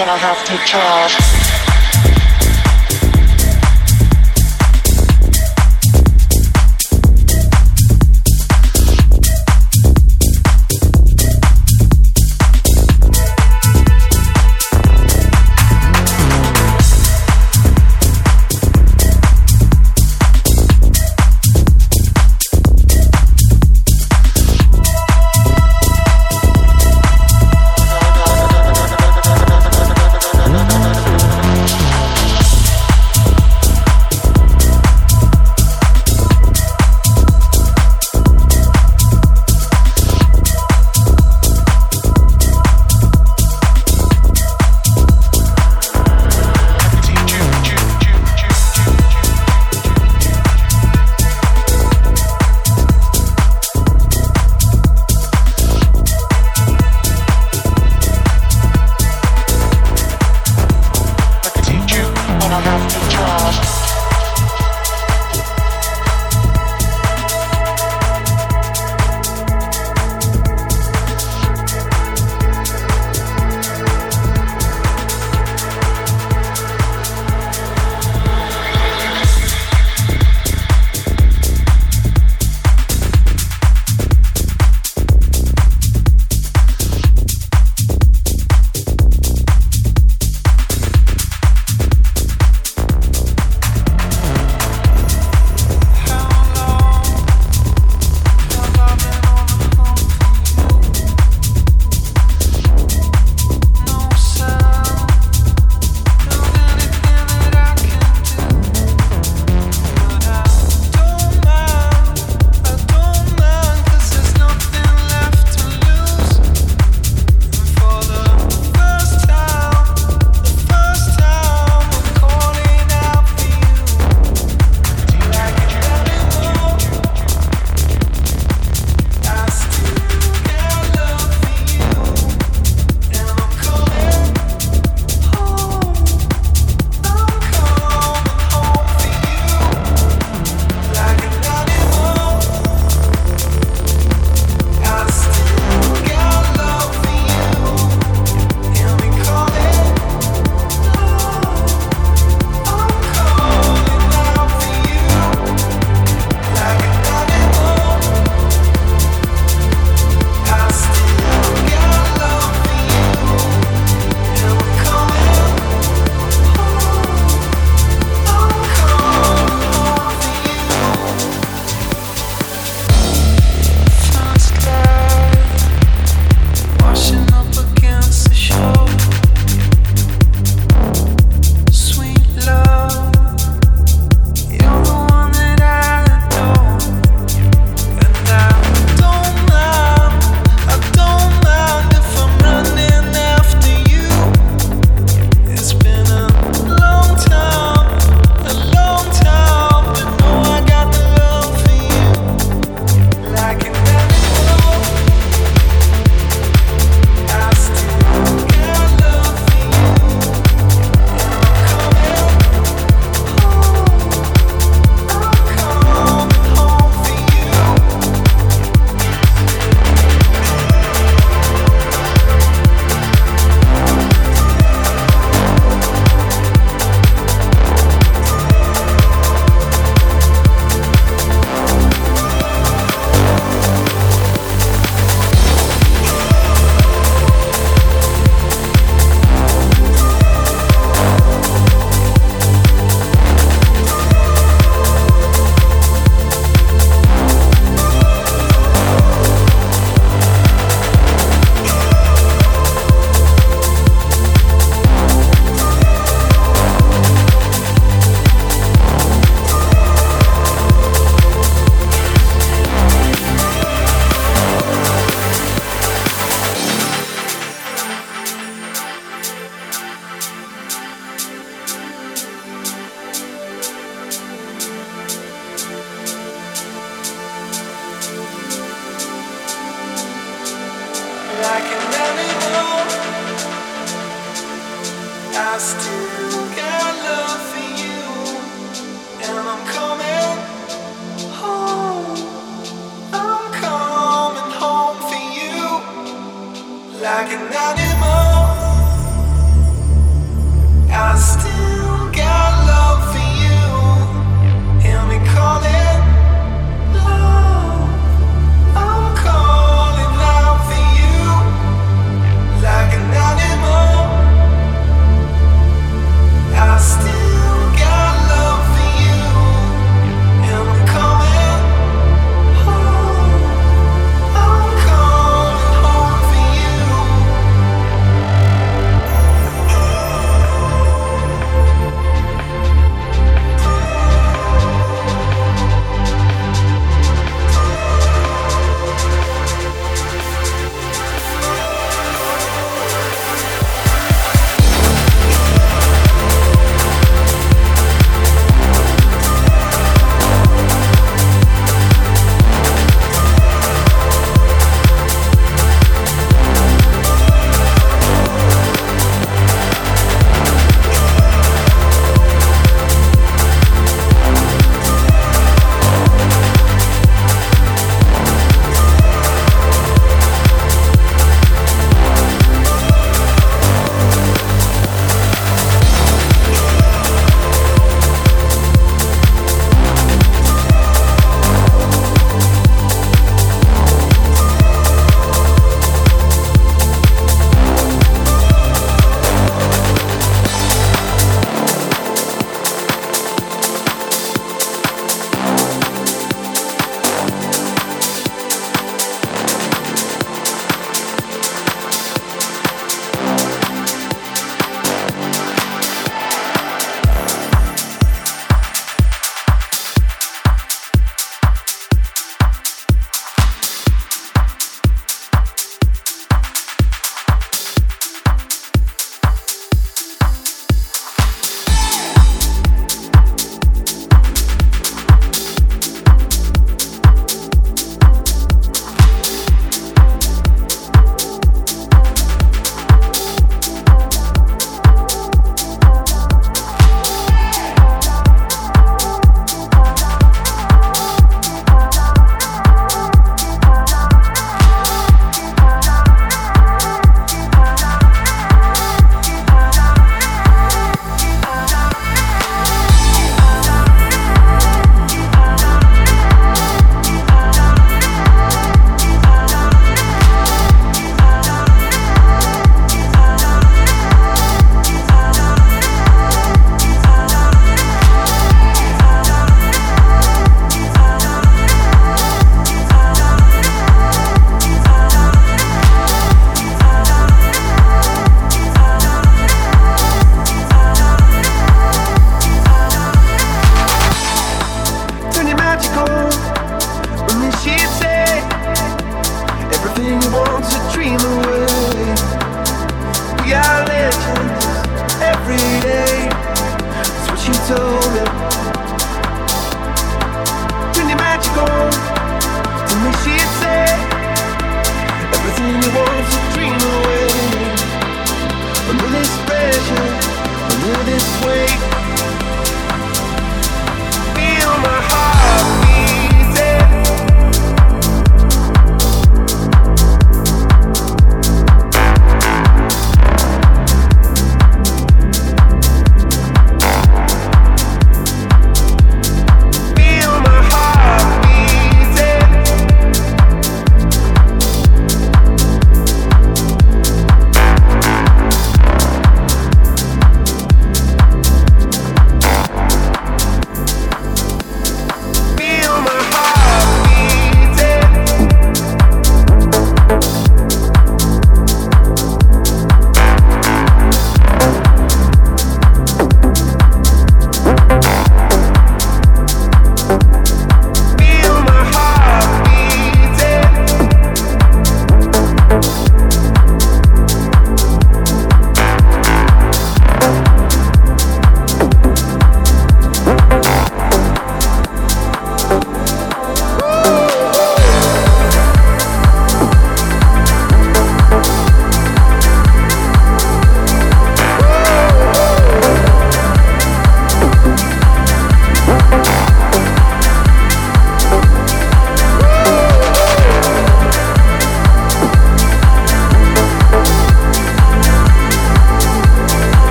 and I have to charge.